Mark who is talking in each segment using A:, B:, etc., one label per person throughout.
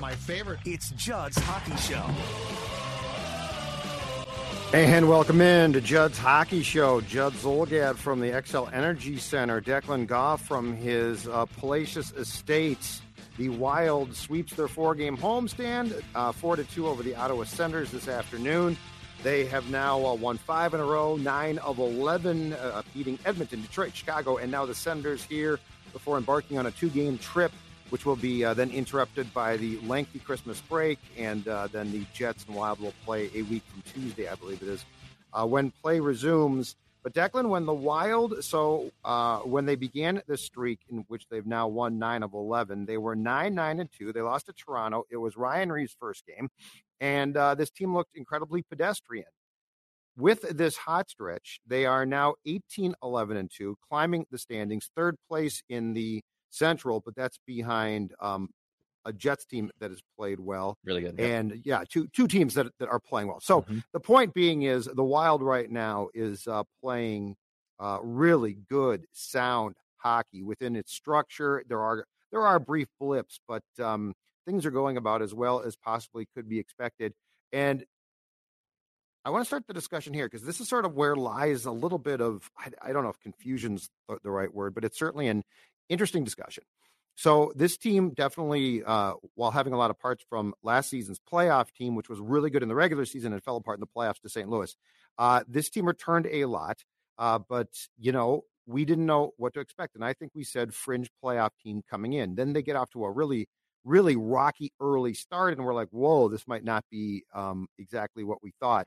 A: My favorite. It's Judd's Hockey Show.
B: And welcome in to Judd's Hockey Show. Judd Zulgad from the Xcel Energy Center. Declan Goff from his uh, Palacios Estates. The Wild sweeps their four-game homestand, uh, four to two over the Ottawa Senators this afternoon. They have now uh, won five in a row, nine of eleven, uh, beating Edmonton, Detroit, Chicago, and now the Senators here before embarking on a two-game trip which will be uh, then interrupted by the lengthy Christmas break, and uh, then the Jets and Wild will play a week from Tuesday, I believe it is, uh, when play resumes. But Declan, when the Wild, so uh, when they began this streak in which they've now won nine of eleven, they were nine nine and two. They lost to Toronto. It was Ryan Reaves' first game, and uh, this team looked incredibly pedestrian. With this hot stretch, they are now 18 11 and 2, climbing the standings, third place in the Central, but that's behind um, a Jets team that has played well.
C: Really good.
B: And yeah, two two teams that, that are playing well. So mm-hmm. the point being is the Wild right now is uh, playing uh, really good, sound hockey within its structure. There are there are brief blips, but um, things are going about as well as possibly could be expected. And I want to start the discussion here because this is sort of where lies a little bit of I, I don't know if confusion's the, the right word, but it's certainly an interesting discussion. So this team definitely, uh, while having a lot of parts from last season's playoff team, which was really good in the regular season and fell apart in the playoffs to St. Louis, uh, this team returned a lot. Uh, but you know, we didn't know what to expect, and I think we said fringe playoff team coming in. Then they get off to a really, really rocky early start, and we're like, whoa, this might not be um, exactly what we thought.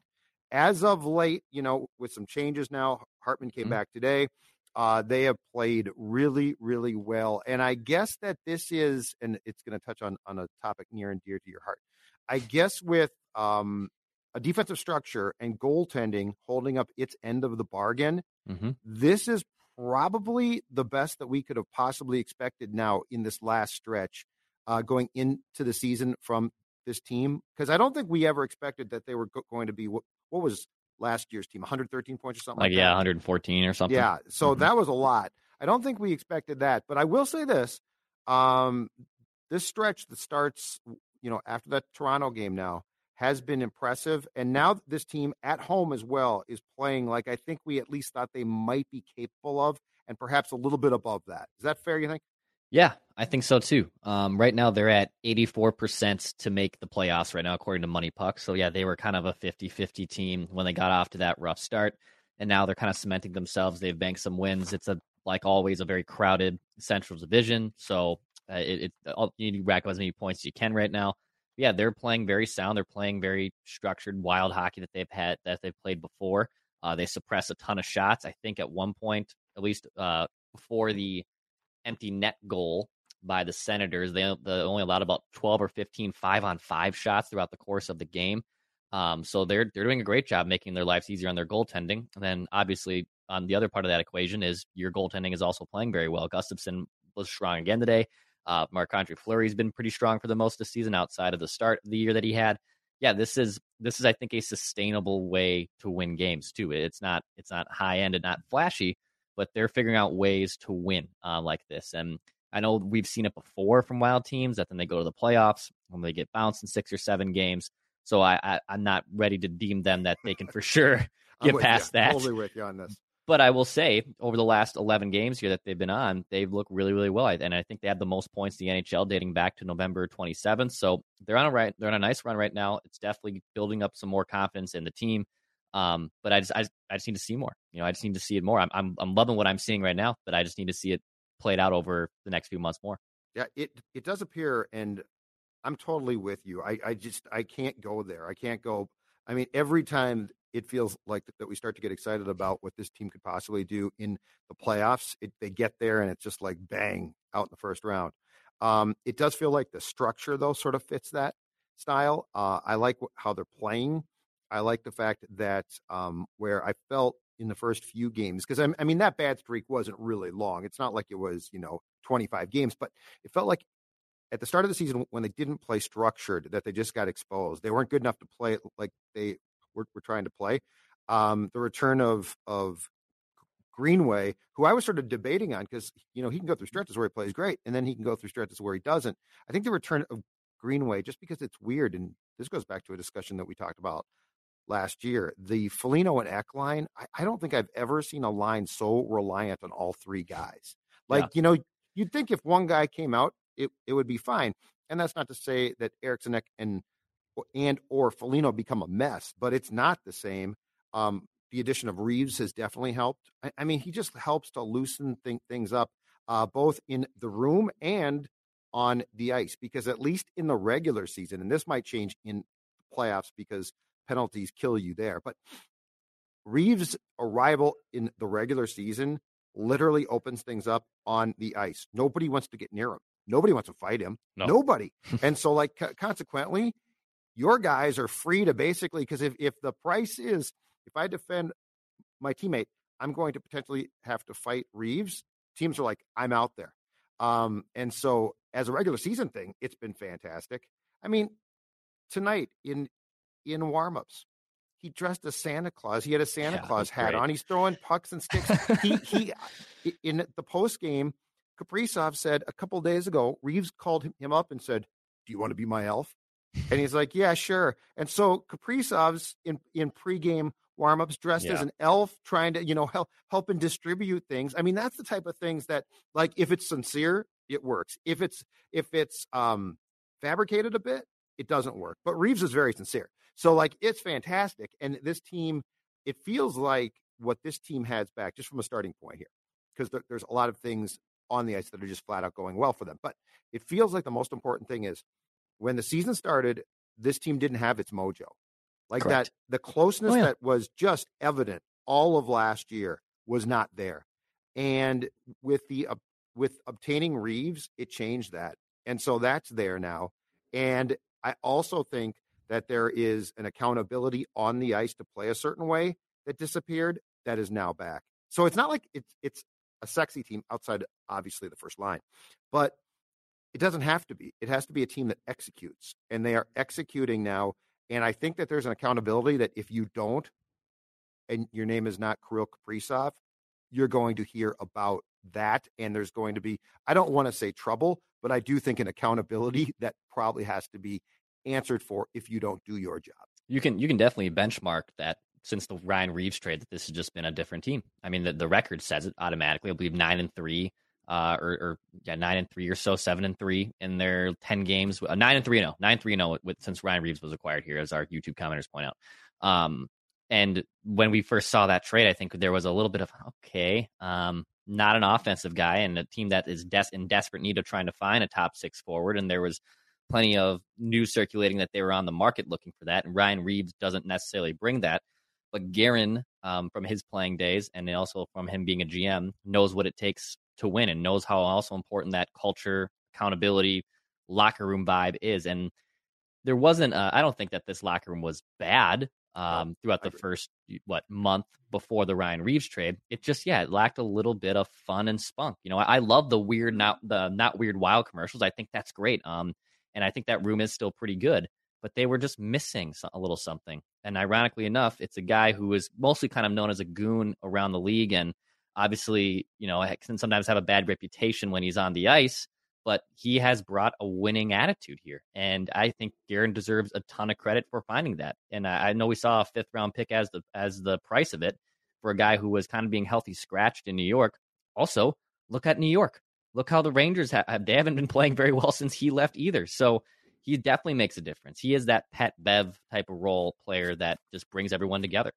B: As of late, you know, with some changes now, Hartman came mm-hmm. back today. Uh, they have played really, really well. And I guess that this is, and it's going to touch on, on a topic near and dear to your heart. I guess with um, a defensive structure and goaltending holding up its end of the bargain, mm-hmm. this is probably the best that we could have possibly expected now in this last stretch uh, going into the season from this team. Because I don't think we ever expected that they were go- going to be what, what was last year's team 113 points or something like,
C: like yeah 114 or something.
B: Yeah so mm-hmm. that was a lot. I don't think we expected that but i will say this um this stretch that starts you know after that toronto game now has been impressive and now this team at home as well is playing like i think we at least thought they might be capable of and perhaps a little bit above that. Is that fair you think
C: yeah, I think so too. Um, right now they're at 84% to make the playoffs right now, according to Money Puck. So yeah, they were kind of a 50-50 team when they got off to that rough start, and now they're kind of cementing themselves. They've banked some wins. It's a like always a very crowded Central Division, so uh, it, it you need to rack up as many points as you can right now. But yeah, they're playing very sound. They're playing very structured, wild hockey that they've had that they've played before. Uh, they suppress a ton of shots. I think at one point, at least uh, before the empty net goal by the Senators. They, they only allowed about 12 or 15 five on five shots throughout the course of the game. Um, so they're they're doing a great job making their lives easier on their goaltending. And then obviously on the other part of that equation is your goaltending is also playing very well. Gustavsson was strong again today. Uh, Marc Andre Fleury's been pretty strong for the most of the season outside of the start of the year that he had. Yeah, this is this is I think a sustainable way to win games too. It's not it's not high end and not flashy, but they're figuring out ways to win uh, like this. And I know we've seen it before from wild teams that then they go to the playoffs when they get bounced in six or seven games. So I, I am not ready to deem them that they can for sure get past
B: you.
C: that.
B: Totally with you on this.
C: But I will say, over the last 11 games here that they've been on, they've looked really, really well. And I think they have the most points in the NHL dating back to November 27th. So they're on a right, they're on a nice run right now. It's definitely building up some more confidence in the team. Um, but I just, I, I just need to see more. You know, I just need to see it more. I'm, I'm, I'm loving what I'm seeing right now, but I just need to see it played out over the next few months more.
B: Yeah, it it does appear, and I'm totally with you. I, I just I can't go there. I can't go. I mean, every time it feels like that we start to get excited about what this team could possibly do in the playoffs. It, they get there and it's just like bang out in the first round. Um, it does feel like the structure though sort of fits that style. Uh, I like how they're playing. I like the fact that um, where I felt in the first few games because I mean that bad streak wasn't really long. It's not like it was you know 25 games, but it felt like at the start of the season when they didn't play structured that they just got exposed. They weren't good enough to play like they we're, we're trying to play. Um, the return of of Greenway, who I was sort of debating on because you know he can go through stretches where he plays great, and then he can go through stretches where he doesn't. I think the return of Greenway, just because it's weird, and this goes back to a discussion that we talked about last year. The Foligno and Ek line, I, I don't think I've ever seen a line so reliant on all three guys. Like yeah. you know, you'd think if one guy came out, it it would be fine. And that's not to say that Eriksson Ek and and or Foligno become a mess, but it's not the same. Um, the addition of Reaves has definitely helped. I, I mean, he just helps to loosen th- things up, uh, both in the room and on the ice. Because at least in the regular season, and this might change in playoffs because penalties kill you there, but Reaves' arrival in the regular season literally opens things up on the ice. Nobody wants to get near him. Nobody wants to fight him. No. Nobody. and so, like, consequently, your guys are free to basically because if, if the price is if I defend my teammate, I'm going to potentially have to fight Reaves. Teams are like, I'm out there. Um, and so as a regular season thing, it's been fantastic. I mean, tonight in in warmups, he dressed as Santa Claus. He had a Santa yeah, Claus hat great. on. He's throwing pucks and sticks. he he in the post game, Kaprizov said a couple days ago, Reaves called him up and said, "Do you want to be my elf?" And he's like, yeah, sure. And so Kaprizov's in, in pregame warmups dressed yeah. as an elf trying to, you know, help, help and distribute things. I mean, that's the type of things that like, if it's sincere, it works. If it's, if it's, um, fabricated a bit, it doesn't work. But Reaves is very sincere. So like, it's fantastic. And this team, it feels like what this team has back just from a starting point here, because there, there's a lot of things on the ice that are just flat out going well for them. But it feels like the most important thing is when the season started, this team didn't have its mojo. Like Correct. that, the closeness oh, yeah. that was just evident all of last year was not there. And with the uh, with obtaining Reaves, it changed that, and so that's there now. And I also think that there is an accountability on the ice to play a certain way that disappeared that is now back. So it's not like it's it's a sexy team outside obviously the first line, but it doesn't have to be. It has to be a team that executes, and they are executing now. And I think that there's an accountability that if you don't, and your name is not Kirill Kaprizov, you're going to hear about that. And there's going to be, I don't want to say trouble, but I do think an accountability that probably has to be answered for if you don't do your job.
C: You can you can definitely benchmark that since the Ryan Reaves trade that this has just been a different team. I mean, the, the record says it automatically. I believe nine and three uh, or, or, yeah, nine and three or so, seven and three in their ten games. Uh, nine and three, no, nine three, no. With since Ryan Reaves was acquired here, as our YouTube commenters point out. Um, and when we first saw that trade, I think there was a little bit of okay, um, not an offensive guy, and a team that is des- in desperate need of trying to find a top six forward. And there was plenty of news circulating that they were on the market looking for that. And Ryan Reaves doesn't necessarily bring that, but Guerin, um, from his playing days and also from him being a GM, knows what it takes to win and knows how also important that culture, accountability, locker room vibe is. And there wasn't, I don't think that this locker room was bad um, throughout the first, what, month before the Ryan Reaves trade. It just, yeah, it lacked a little bit of fun and spunk. You know, I, I love the weird, not the not weird wild commercials. I think that's great. Um, and I think that room is still pretty good but they were just missing a little something. And ironically enough, it's a guy who is mostly kind of known as a goon around the league and obviously, you know, can sometimes have a bad reputation when he's on the ice, but he has brought a winning attitude here. And I think Guerin deserves a ton of credit for finding that. And I, I know we saw a fifth round pick as the as the price of it. for a guy who was kind of being healthy scratched in New York. Also, look at New York. Look how the Rangers have, they haven't been playing very well since he left either. So he definitely makes a difference. He is that Pat Bev type of role player that just brings everyone together.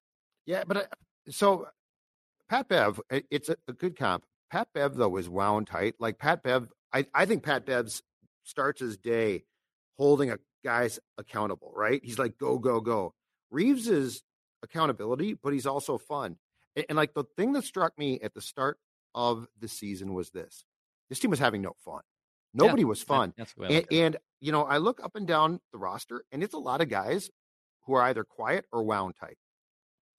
B: Yeah, but uh, so Pat Bev, it's a, a, good comp. Pat Bev though is wound tight. Like Pat Bev, I, I think Pat Bev starts his day holding a guy's accountable. Right? He's like go go go. Reaves is accountability, but he's also fun. And, and like the thing that struck me at the start of the season was this: this team was having no fun. Nobody yeah, was fun. and, and, you know, I look up and down the roster, and it's a lot of guys who are either quiet or wound tight.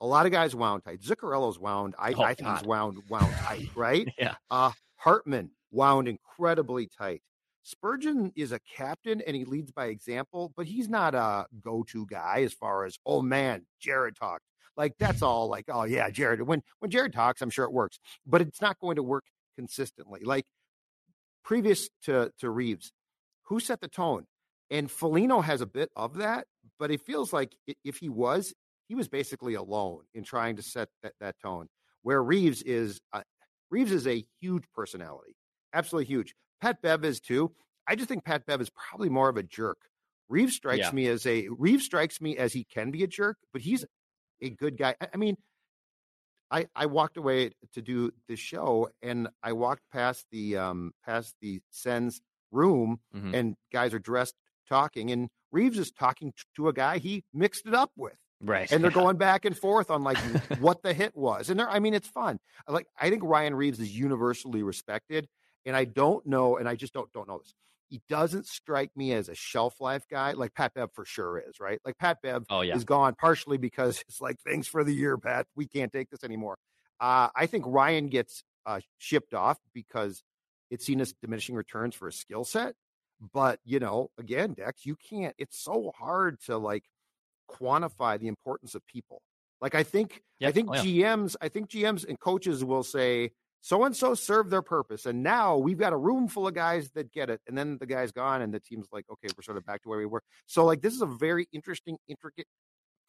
B: A lot of guys wound tight. Zuccarello's wound. I, oh, I think God. he's wound wound tight, right?
C: yeah.
B: Uh, Hartman wound incredibly tight. Spurgeon is a captain and he leads by example, but he's not a go-to guy as far as oh man, Jared talked. Like that's all like oh yeah, Jared. When when Jared talks, I'm sure it works, but it's not going to work consistently. Like previous to to Reaves, who set the tone? And Foligno has a bit of that, but it feels like if he was, he was basically alone in trying to set that, that tone. Where Reaves is, uh, Reaves is a huge personality, absolutely huge. Pat Bev is too. I just think Pat Bev is probably more of a jerk. Reaves strikes yeah. me as a Reaves strikes me as he can be a jerk, but he's a good guy. I, I mean, I, I walked away to do the show and I walked past the um past the Sens room mm-hmm. and guys are dressed talking and Reaves is talking to a guy he mixed it up with.
C: Right.
B: And they're going back and forth on like what the hit was. And they're I mean it's fun. Like I think Ryan Reaves is universally respected and I don't know and I just don't don't know this he doesn't strike me as a shelf life guy like Pat Bev for sure is, right? Like Pat Bev
C: oh, yeah.
B: is gone partially because it's like, thanks for the year, Pat. We can't take this anymore. Uh, I think Ryan gets uh, shipped off because it's seen as diminishing returns for a skill set. But, you know, again, Dex, you can't, it's so hard to like quantify the importance of people. Like I think, yep. I think oh, yeah. GMs, I think GMs and coaches will say, so and so served their purpose. And now we've got a room full of guys that get it. And then the guy's gone, and the team's like, okay, we're sort of back to where we were. So, like, this is a very interesting, intricate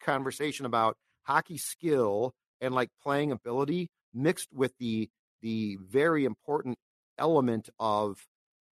B: conversation about hockey skill and like playing ability mixed with the the very important element of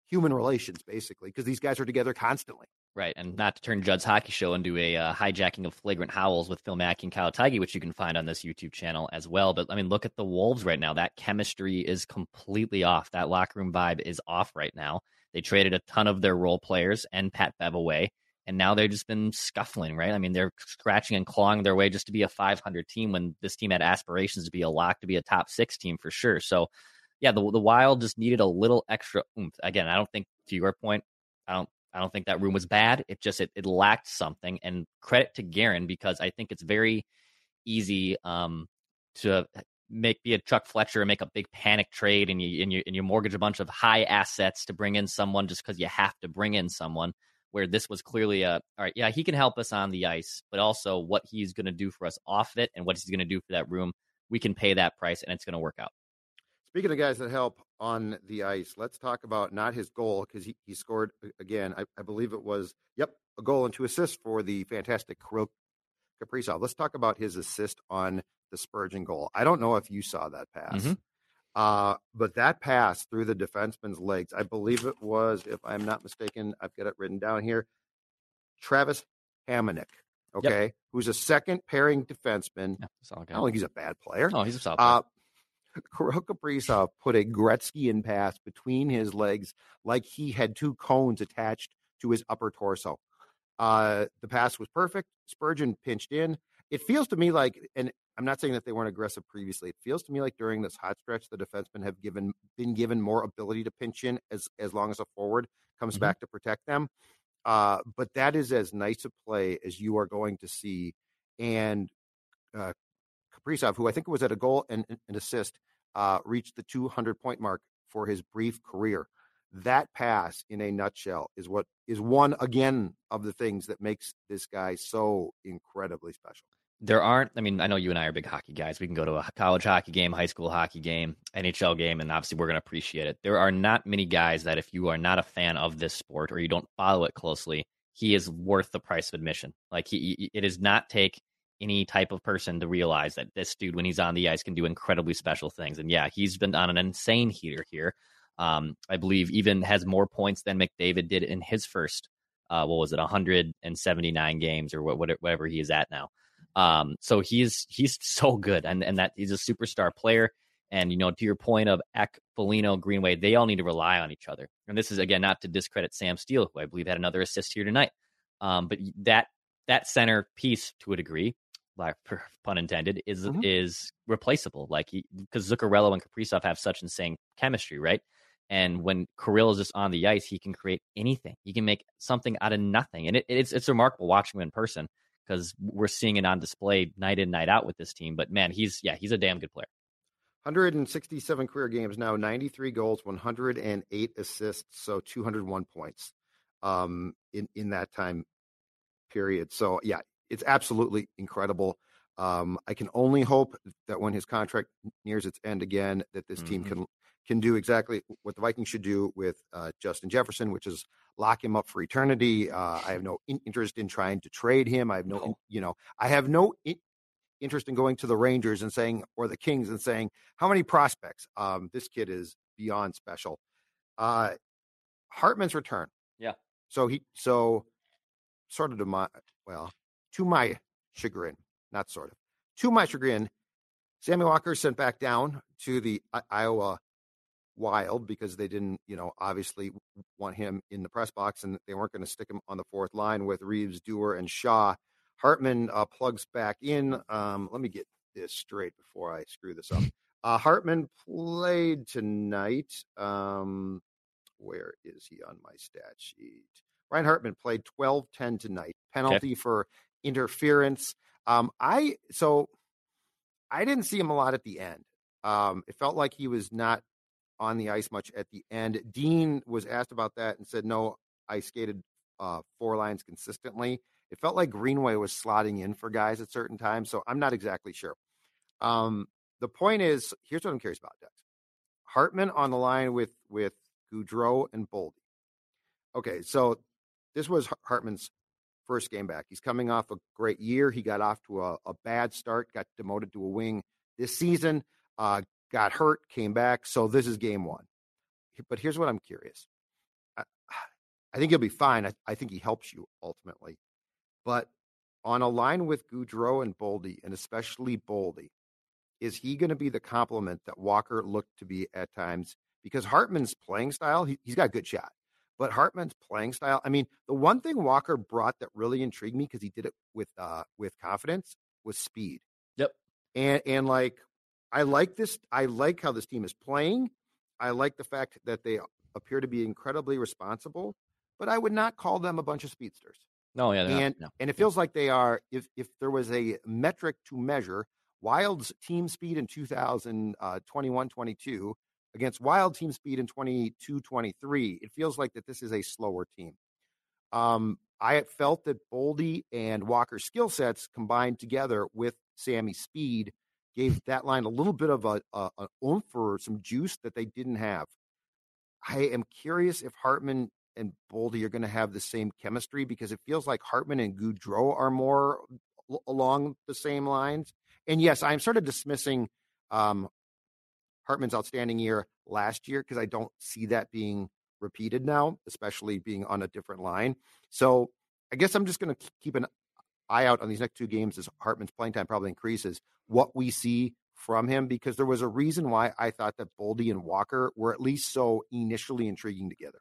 B: human relations basically because these guys are together constantly
C: Right, and not to turn Judd's Hockey Show into a uh, hijacking of flagrant howls with Phil Mackey and Kyle Theige, which you can find on this YouTube channel as well. But I mean, look at the Wolves right now. That chemistry is completely off. That locker room vibe is off right now. They traded a ton of their role players and Pat Bev away, and now they've just been scuffling. Right, I mean, they're scratching and clawing their way just to be a 500 team when this team had aspirations to be a lock to be a top six team for sure. So, yeah, the the Wild just needed a little extra oomph. Again, I don't think to your point, I don't I don't think that room was bad. It just it, it lacked something. And credit to Guerin because I think it's very easy um, to make be a Chuck Fletcher and make a big panic trade and you and you and you mortgage a bunch of high assets to bring in someone just because you have to bring in someone. Where this was clearly a all right, yeah, he can help us on the ice, but also what he's going to do for us off it and what he's going to do for that room, we can pay that price and it's going to work out.
B: Speaking of guys that help on the ice, let's talk about not his goal because he, he scored again. I, I, believe it was, yep, a goal and two assists for the fantastic Kirill Kaprizov. Let's talk about his assist on the Spurgeon goal. I don't know if you saw that pass, mm-hmm. uh, but that pass through the defenseman's legs, I believe it was, if I'm not mistaken, I've got it written down here, Travis Hamonic. Okay, yep. who's a second pairing defenseman. Yeah, I don't think he's a bad player.
C: Oh, he's a solid. Uh,
B: Kirill Kaprizov put a Gretzky in pass between his legs like he had two cones attached to his upper torso. Uh, the pass was perfect. Spurgeon pinched in. It feels to me like, and I'm not saying that they weren't aggressive previously. It feels to me like during this hot stretch, the defensemen have given been given more ability to pinch in as as long as a forward comes mm-hmm. back to protect them. Uh, but that is as nice a play as you are going to see. And uh, Kaprizov, who I think was at a goal and an assist, uh, reached the 200 point mark for his brief career. That pass, in a nutshell, is what is one again of the things that makes this guy so incredibly special.
C: There aren't. I mean, I know you and I are big hockey guys. We can go to a college hockey game, high school hockey game, NHL game, and obviously we're going to appreciate it. There are not many guys that, if you are not a fan of this sport or you don't follow it closely, he is worth the price of admission. Like he, it does not take any type of person to realize that this dude, when he's on the ice, can do incredibly special things. And yeah, he's been on an insane heater here. Um, I believe even has more points than McDavid did in his first, uh, what was it, 179 games or what, whatever he is at now. Um, so he's he's so good, and and that he's a superstar player. And you know, to your point of Ek, Foligno, Greenway, they all need to rely on each other. And this is again not to discredit Sam Steel, who I believe had another assist here tonight. Um, but that that center piece, to a degree, like pun intended, is mm-hmm. is replaceable. Like because Zuccarello and Kaprizov have such insane chemistry, right? And when Kirill is just on the ice, he can create anything. He can make something out of nothing, and it, it's it's remarkable watching him in person because we're seeing it on display night in night out with this team. But man, he's yeah, he's a damn good player.
B: 167 career games now, 93 goals, 108 assists, so 201 points um, in in that time period. So yeah, it's absolutely incredible. Um, I can only hope that when his contract nears its end again, that this mm-hmm. team can can do exactly what the Vikings should do with uh, Justin Jefferson, which is lock him up for eternity. Uh, I have no in- interest in trying to trade him. I have no, no. In, you know, I have no in- interest in going to the Rangers and saying, or the Kings and saying, how many prospects? Um, this kid is beyond special. Uh, Hartman's return.
C: Yeah.
B: So he, so sort of to my, well, to my chagrin, not sort of, to my chagrin, Sammy Walker sent back down to the Iowa Wild because they didn't, you know, obviously want him in the press box and they weren't going to stick him on the fourth line with Reaves, Dewar, and Shaw. Hartman uh, plugs back in. Um, let me get this straight before I screw this up. Uh, Hartman played tonight. Um, where is he on my stat sheet? Ryan Hartman played 12 10 tonight. Penalty okay. for interference. Um, I so I didn't see him a lot at the end. Um, it felt like he was not on the ice much at the end. Dean was asked about that and said, "No, I skated uh, four lines consistently." It felt like Greenway was slotting in for guys at certain times, so I'm not exactly sure. Um, the point is, here's what I'm curious about, Dex. Hartman on the line with with Gaudreau and Boldy. Okay, so this was Hartman's first game back. He's coming off a great year. He got off to a, a bad start, got demoted to a wing this season, uh, got hurt, came back. So this is game one. But here's what I'm curious. I, I think he'll be fine. I, I, think he helps you ultimately. But on a line with Gaudreau and Boldy, and especially Boldy, is he going to be the complement that Walker looked to be at times? Because Hartman's playing style, he, he's got a good shot. But Hartman's playing style, I mean, the one thing Walker brought that really intrigued me because he did it with uh with confidence was speed.
C: Yep.
B: And and like I like this. I like how this team is playing. I like the fact that they appear to be incredibly responsible, but I would not call them a bunch of speedsters.
C: No, yeah,
B: and
C: no.
B: and it feels like they are. If if there was a metric to measure Wild's team speed in 2021 22 against Wild team speed in 22 23, it feels like that this is a slower team. Um, I felt that Boldy and Walker's skill sets combined together with Sammy's speed gave that line a little bit of a, a, a oomph or some juice that they didn't have. I am curious if Hartman and Boldy are going to have the same chemistry because it feels like Hartman and Gaudreau are more l- along the same lines. And yes, I'm sort of dismissing um, Hartman's outstanding year last year because I don't see that being repeated now, especially being on a different line. So I guess I'm just going to keep an eye out on these next two games as Hartman's playing time probably increases, what we see from him, because there was a reason why I thought that Boldy and Walker were at least so initially intriguing together.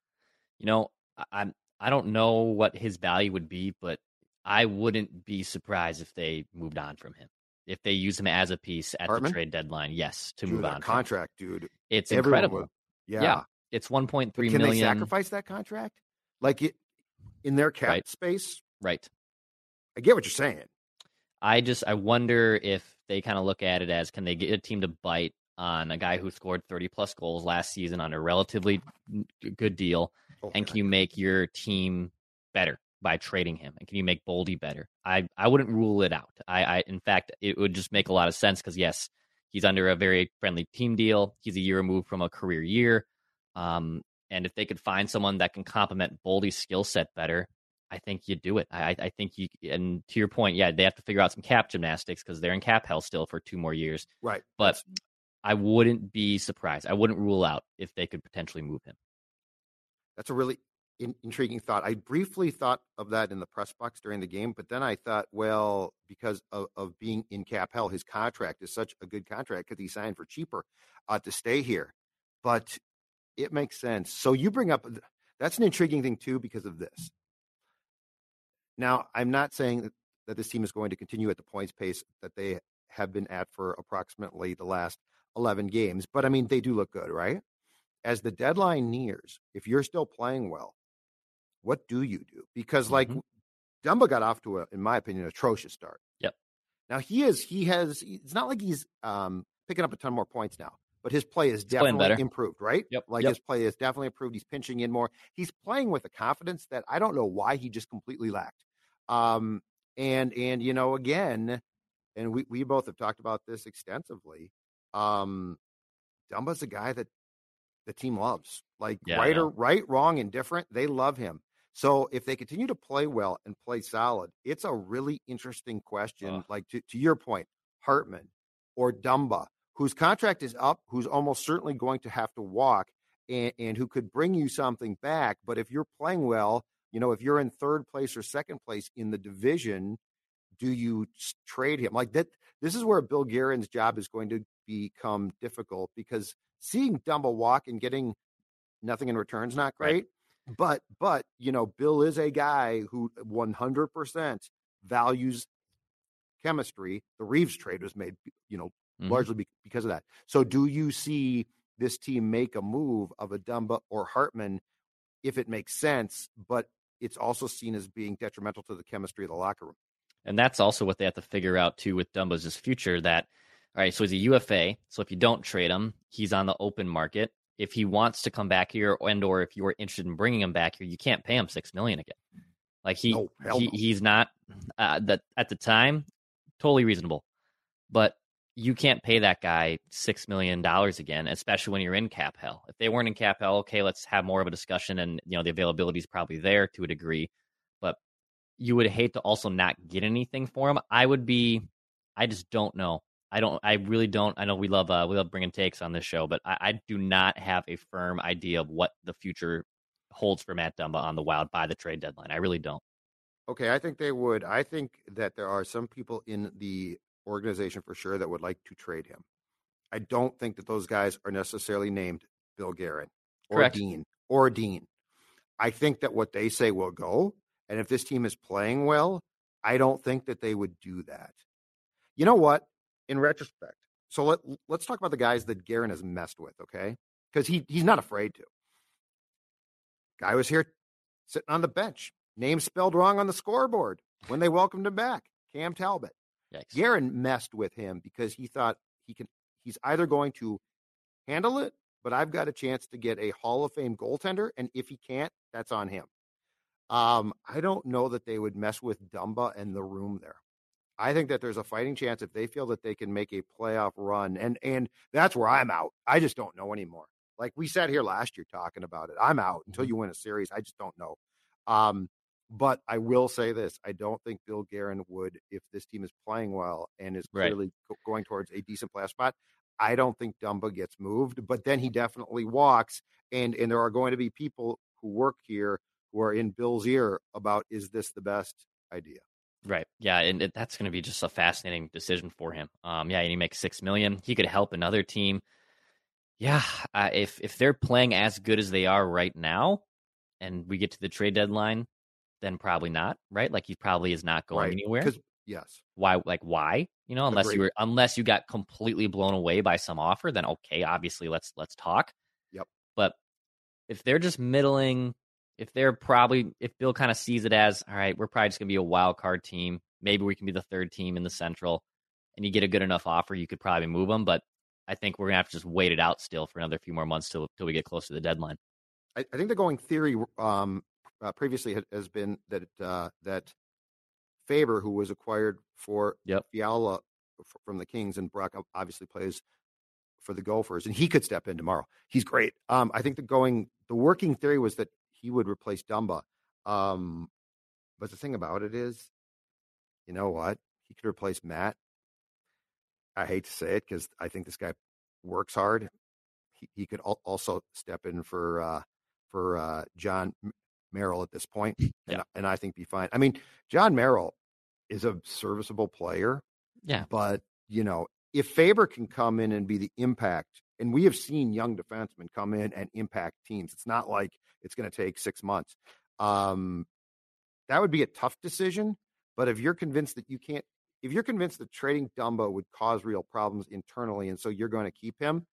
C: You know, I'm I don't know what his value would be, but I wouldn't be surprised if they moved on from him. If they use him as a piece at Hartman? the trade deadline, yes, to
B: dude,
C: move on.
B: Contract, dude.
C: It's Everyone incredible. Would,
B: yeah. yeah.
C: It's 1.3
B: can
C: million.
B: they sacrifice that contract? Like it in their cap
C: right.
B: space?
C: Right.
B: I get what you're saying.
C: I just I wonder if they kind of look at it as can they get a team to bite on a guy who scored 30 plus goals last season on a relatively good deal, oh, and can you make your team better by trading him? And can you make Boldy better? I I wouldn't rule it out. I, I in fact it would just make a lot of sense because yes, he's under a very friendly team deal. He's a year removed from a career year. Um, and if they could find someone that can complement Boldy's skill set better, I think you do it. I, I think you, and to your point, yeah, they have to figure out some cap gymnastics because they're in cap hell still for two more years.
B: Right.
C: But I wouldn't be surprised. I wouldn't rule out if they could potentially move him.
B: That's a really in, intriguing thought. I briefly thought of that in the press box during the game, but then I thought, well, because of, of being in cap hell, his contract is such a good contract because he signed for cheaper uh, to stay here. But it makes sense. So you bring up that's an intriguing thing too because of this. Now, I'm not saying that, that this team is going to continue at the points pace that they have been at for approximately the last 11 games, but I mean, they do look good, right? As the deadline nears, if you're still playing well, what do you do? Because like mm-hmm. Dumba got off to a, in my opinion, atrocious start.
C: Yep.
B: Now he is he has it's not like he's um picking up a ton more points now, but his play is definitely improved, right?
C: Yep.
B: Like
C: yep.
B: his play is definitely improved. He's pinching in more. He's playing with a confidence that I don't know why he just completely lacked. Um and and you know again, and we we both have talked about this extensively. Um Dumba's a guy that the team loves. Like yeah, right or right, wrong, indifferent, they love him. So if they continue to play well and play solid, it's a really interesting question. Like to, to your point, Hartman or Dumba, whose contract is up, who's almost certainly going to have to walk and, and who could bring you something back. But if you're playing well, you know, if you're in third place or second place in the division, do you trade him? Like that, this is where Bill Guerin's job is going to become difficult because seeing Dumba walk and getting nothing in return is not great. Right. But but you know, Bill is a guy who 100% values chemistry. The Reaves trade was made, you know, mm-hmm. largely because of that. So, do you see this team make a move of a Dumba or Hartman if it makes sense, but it's also seen as being detrimental to the chemistry of the locker room?
C: And that's also what they have to figure out too with Dumba's future. That all right, so he's a UFA. So if you don't trade him, he's on the open market if he wants to come back here and or if you are interested in bringing him back here, you can't pay him six million again. Like he, no, he he's not uh, that at the time totally reasonable, but you can't pay that guy six million dollars again, especially when you're in cap hell. If they weren't in cap hell, okay, let's have more of a discussion, and you know the availability is probably there to a degree, but you would hate to also not get anything for him. I would be, I just don't know. I don't. I really don't. I know we love uh, we love bringing takes on this show, but I, I, do not have a firm idea of what the future holds for Matt Dumba on the Wild by the trade deadline. I really don't.
B: Okay, I think they would. I think that there are some people in the organization for sure that would like to trade him. I don't think that those guys are necessarily named Bill Guerin or
C: Correct.
B: Dean or Dean. I think that what they say will go, and if this team is playing well, I don't think that they would do that. You know what? In retrospect. So let let's talk about the guys that Guerin has messed with, okay? Because he he's not afraid to. Guy was here sitting on the bench, name spelled wrong on the scoreboard when they welcomed him back. Cam Talbot. Yikes. Messed with him because he thought he can. He's either going to handle it, but I've got a chance to get a Hall of Fame goaltender, and if he can't, that's on him. Um, I don't know that they would mess with Dumba and the room there. I think that there's a fighting chance if they feel that they can make a playoff run, and and that's where I'm out. I just don't know anymore. Like we sat here last year talking about it. I'm out until mm-hmm. you win a series. I just don't know. Um, but I will say this: I don't think Bill Guerin would, if this team is playing well and is clearly right. going towards a decent playoff spot. I don't think Dumba gets moved, but then he definitely walks, and and there are going to be people who work here who are in Bill's ear about is this the best idea?
C: Right. Yeah, and it, that's going to be just a fascinating decision for him. Um, yeah, and he makes six million. He could help another team. Yeah, uh, if if they're playing as good as they are right now, and we get to the trade deadline, then probably not. Right? Like he probably is not going right. anywhere.
B: Yes,
C: why? Like why? You know, unless Agreed. you were unless you got completely blown away by some offer, then okay, obviously let's let's talk.
B: Yep.
C: But if they're just middling, if they're probably if Bill kind of sees it as all right, we're probably just gonna be a wild card team. Maybe we can be the third team in the Central, and you get a good enough offer, you could probably move them. But I think we're gonna have to just wait it out still for another few more months till till we get close to the deadline.
B: I, I think the going theory um, uh, previously has been that uh, that Faber, who was acquired for
C: yep.
B: Fiala from the Kings, and Brock obviously plays for the Gophers, and he could step in tomorrow. He's great. Um, I think the going the working theory was that he would replace Dumba. Um, But the thing about it is, you know what? He could replace Matt. I hate to say it because I think this guy works hard. He, he could al- also step in for uh, for uh, Jon Merrill at this point, and,
C: Yeah.
B: and I think be fine. I mean, Jon Merrill is a serviceable player,
C: Yeah.
B: but you know, if Faber can come in and be the impact, and we have seen young defensemen come in and impact teams. It's not like it's going to take six months. Um, that would be a tough decision. But if you're convinced that you can't, if you're convinced that trading Dumba would cause real problems internally, and so you're going to keep him,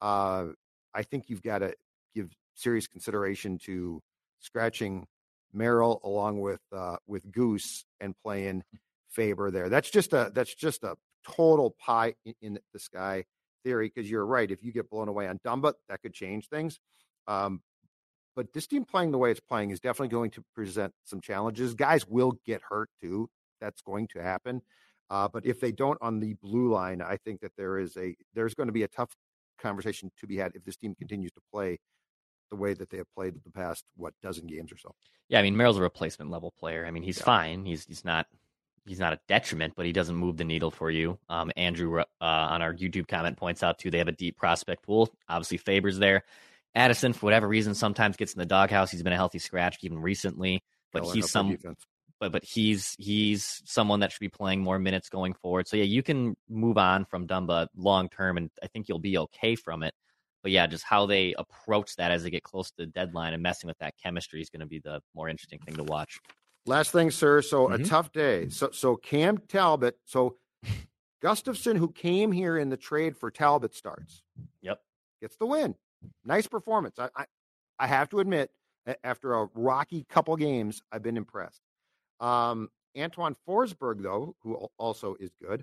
B: uh, I think you've got to give serious consideration to scratching Merrill along with uh, with Goose and playing Faber there. That's just a that's just a total pie in, in the sky theory because you're right. If you get blown away on Dumba, that could change things. Um, but this team playing the way it's playing is definitely going to present some challenges. Guys will get hurt too. That's going to happen. Uh, but if they don't on the blue line, I think that there is a there's going to be a tough conversation to be had if this team continues to play the way that they have played the past what dozen games or so.
C: Yeah, I mean Merrill's a replacement level player. I mean he's
B: Yeah.
C: fine. He's he's not he's not a detriment, but he doesn't move the needle for you. Um, Andrew uh, on our YouTube comment points out too they have a deep prospect pool. Obviously Faber's there. Addison, for whatever reason, sometimes gets in the doghouse. He's been a healthy scratch even recently, but
B: Filling
C: he's some but but he's he's someone that should be playing more minutes going forward. So yeah, you can move on from Dumba long term, and I think you'll be okay from it. But yeah, just how they approach that as they get close to the deadline and messing with that chemistry is going to be the more interesting thing to watch.
B: Last thing, sir. So a
C: Mhm.
B: tough day. So so Cam Talbot. So Gustavsson, who came here in the trade for Talbot, starts.
C: Yep.
B: Gets the win. Nice performance. I I, I have to admit, after a rocky couple games, I've been impressed. Um, Antoine Forsberg, though, who also is good,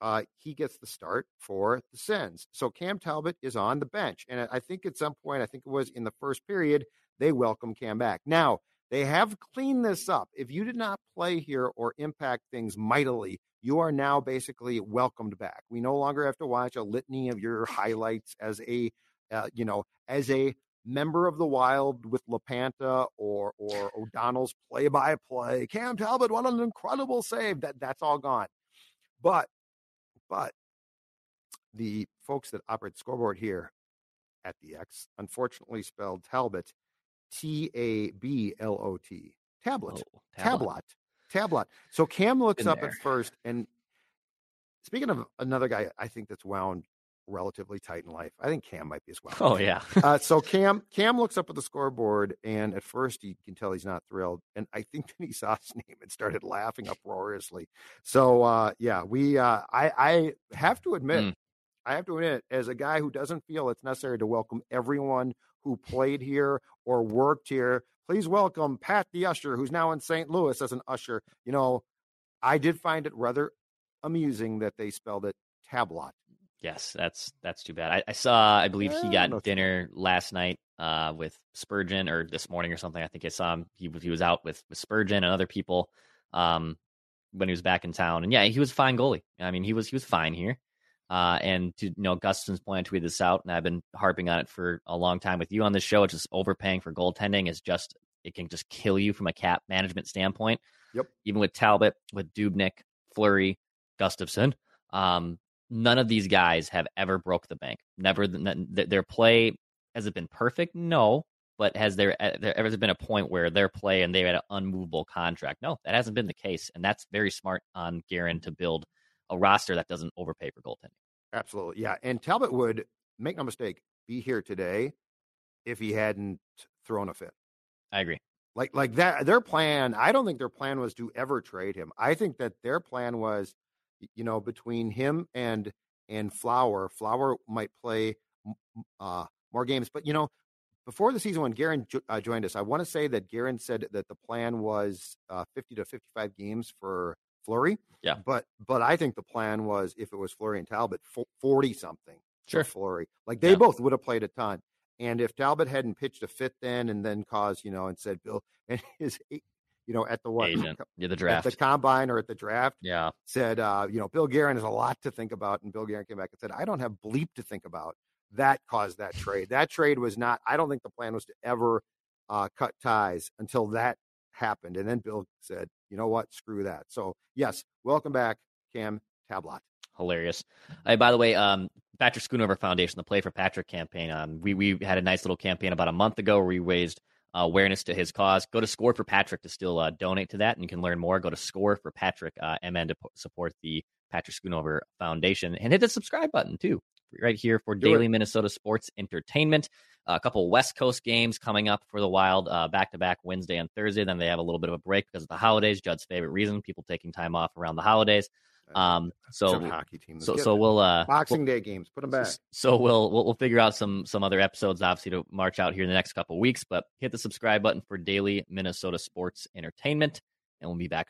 B: uh, he gets the start for the Sens. So Cam Talbot is on the bench, and I- think at some point, I think it was in the first period, they welcome Cam back. Now they have cleaned this up. If you did not play here or impact things mightily, you are now basically welcomed back. We no longer have to watch a litany of your highlights as a, uh, you know, as a member of the Wild with Lapanta or or O'Donnell's play-by-play. Cam Talbot, what an incredible save! That that's all gone. But but the folks that operate the scoreboard here at the X unfortunately spelled Talbot T A B L O T. Tablet.
C: Oh,
B: Tablet. Tablet. So Cam looks
C: Been
B: up
C: there.
B: at first, and speaking of another guy, I think that's wound relatively tight in life. I think Cam might be as well.
C: Oh yeah,
B: uh, so Cam Cam looks up at the scoreboard, and at first you can tell he's not thrilled. And I think that he saw his name and started laughing uproariously. So uh, yeah, we uh, I I have to admit,
C: Mm.
B: I have to admit, as a guy who doesn't feel it's necessary to welcome everyone who played here or worked here, please welcome Pat the usher, who's now in St. Louis as an usher. You know, I did find it rather amusing that they spelled it tablet.
C: Yes, that's that's too bad. I, I saw, I believe he got dinner last night uh, with Spurgeon, or this morning or something. I think I saw him. He was he was out with, with Spurgeon and other people um, when he was back in town, and yeah, he was a fine goalie. I mean, he was he was fine here. Uh, and to you know, Gustavsson's point, I tweeted this out, and I've been harping on it for a long time with you on this show. It's just overpaying for goaltending is just it can just kill you from a cap management standpoint.
B: Yep.
C: Even with Talbot, with Dubnyk, Fleury, Gustavsson, um, none of these guys have ever broke the bank. Never th- th- their play has it been perfect? No. But has there, there ever been a point where their play and they had an unmovable contract? No, that hasn't been the case, and that's very smart on Guerin to build a roster that doesn't overpay for goaltending.
B: Absolutely. Yeah. And Talbot would, make no mistake, be here today if he hadn't thrown a fit.
C: I agree.
B: Like like that their plan, I don't think their plan was to ever trade him. I think that their plan was you know between him and and Flower, Flower might play uh more games, but you know before the season when Guerin jo- uh, joined us, I want to say that Guerin said that the plan was uh, 50 to 55 games for Fleury.
C: Yeah.
B: But but I think the plan was if it was Fleury and Talbot, 40 something
C: Sure.
B: for Fleury. Like they
C: Yeah.
B: both would have played a ton. And if Talbot hadn't pitched a fit then and then caused, you know, and said Bill and his you know, at the what
C: Agent, yeah, the draft.
B: at the combine or at the draft
C: yeah,
B: said, uh, you know, Bill Guerin has a lot to think about. And Bill Guerin came back and said, I don't have bleep to think about. That caused that trade. That trade was not, I don't think the plan was to ever uh, cut ties until that happened. And then Bill said, you know what? Screw that. So, yes, welcome back, Cam Tablat.
C: Hilarious. Hey, by the way, um, Patrick Schoonover Foundation, the Play for Patrick campaign. Um, we we had a nice little campaign about a month ago where we raised awareness to his cause. Go to Score for Patrick to still uh, donate to that, and you can learn more. Go to Score for Patrick uh, MN to support the Patrick Schoonover Foundation, and hit the subscribe button too, right here for
B: Do
C: daily
B: it.
C: Minnesota sports entertainment. a couple West Coast games coming up for the Wild, back to back Wednesday and Thursday. Then they have a little bit of a break because of the holidays. Judd's favorite reason: people taking time off around the holidays. Um, so
B: hockey team. Let's
C: so so
B: there.
C: we'll uh
B: Boxing
C: we'll-
B: Day games, put them back.
C: so we'll, we'll we'll figure out some some other episodes, obviously, to march out here in the next couple weeks. But hit the subscribe button for daily Minnesota sports entertainment, and we'll be back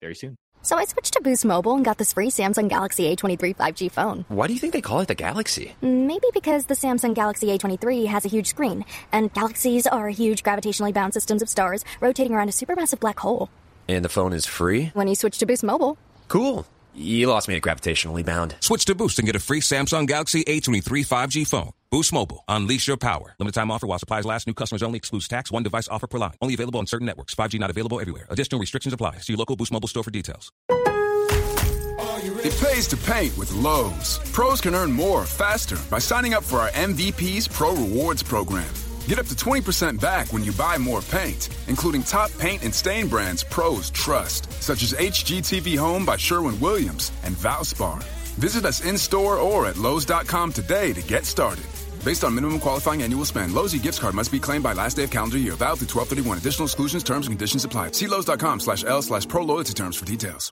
C: very soon.
D: So I switched to Boost Mobile and got this free Samsung Galaxy A23 5G phone.
E: Why do you think they call it the Galaxy?
D: Maybe because the Samsung Galaxy A23 has a huge screen, and galaxies are huge gravitationally bound systems of stars rotating around a supermassive black hole.
E: And the phone is free?
D: When you switch to Boost Mobile,
E: Cool. You lost me at gravitationally bound.
F: Switch to Boost and get a free Samsung Galaxy A23 5G phone. Boost Mobile. Unleash your power. Limited time offer while supplies last. New customers only. Excludes tax. One device offer per line. Only available on certain networks. 5G not available everywhere. Additional restrictions apply. See your local Boost Mobile store for details.
G: It pays to paint with Lowe's. Pros can earn more faster by signing up for our MVPs Pro Rewards program. Get up to 20% back when you buy more paint, including top paint and stain brands pros trust, such as HGTV Home by Sherwin Williams and Valspar. Visit us in store or at Lowe's.com today to get started. Based on minimum qualifying annual spend, Lowe's gift card must be claimed by last day of calendar year. Valid through 1231. Additional exclusions, terms, and conditions apply. See Lowe's.com slash L slash pro loyalty terms for details.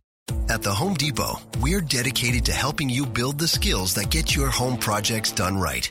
H: At the Home Depot, we're dedicated to helping you build the skills that get your home projects done right.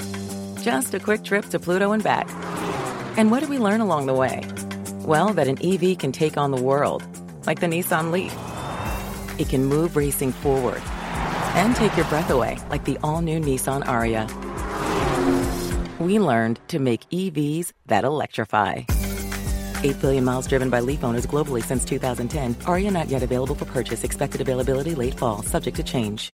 I: Just a quick trip to Pluto and back. And what did we learn along the way? Well, that an EV can take on the world, like the Nissan Leaf. It can move racing forward and take your breath away, like the all new Nissan Ariya. We learned to make EVs that electrify. 8 billion miles driven by Leaf owners globally since 2010. Ariya not yet available for purchase. Expected availability late fall, subject to change.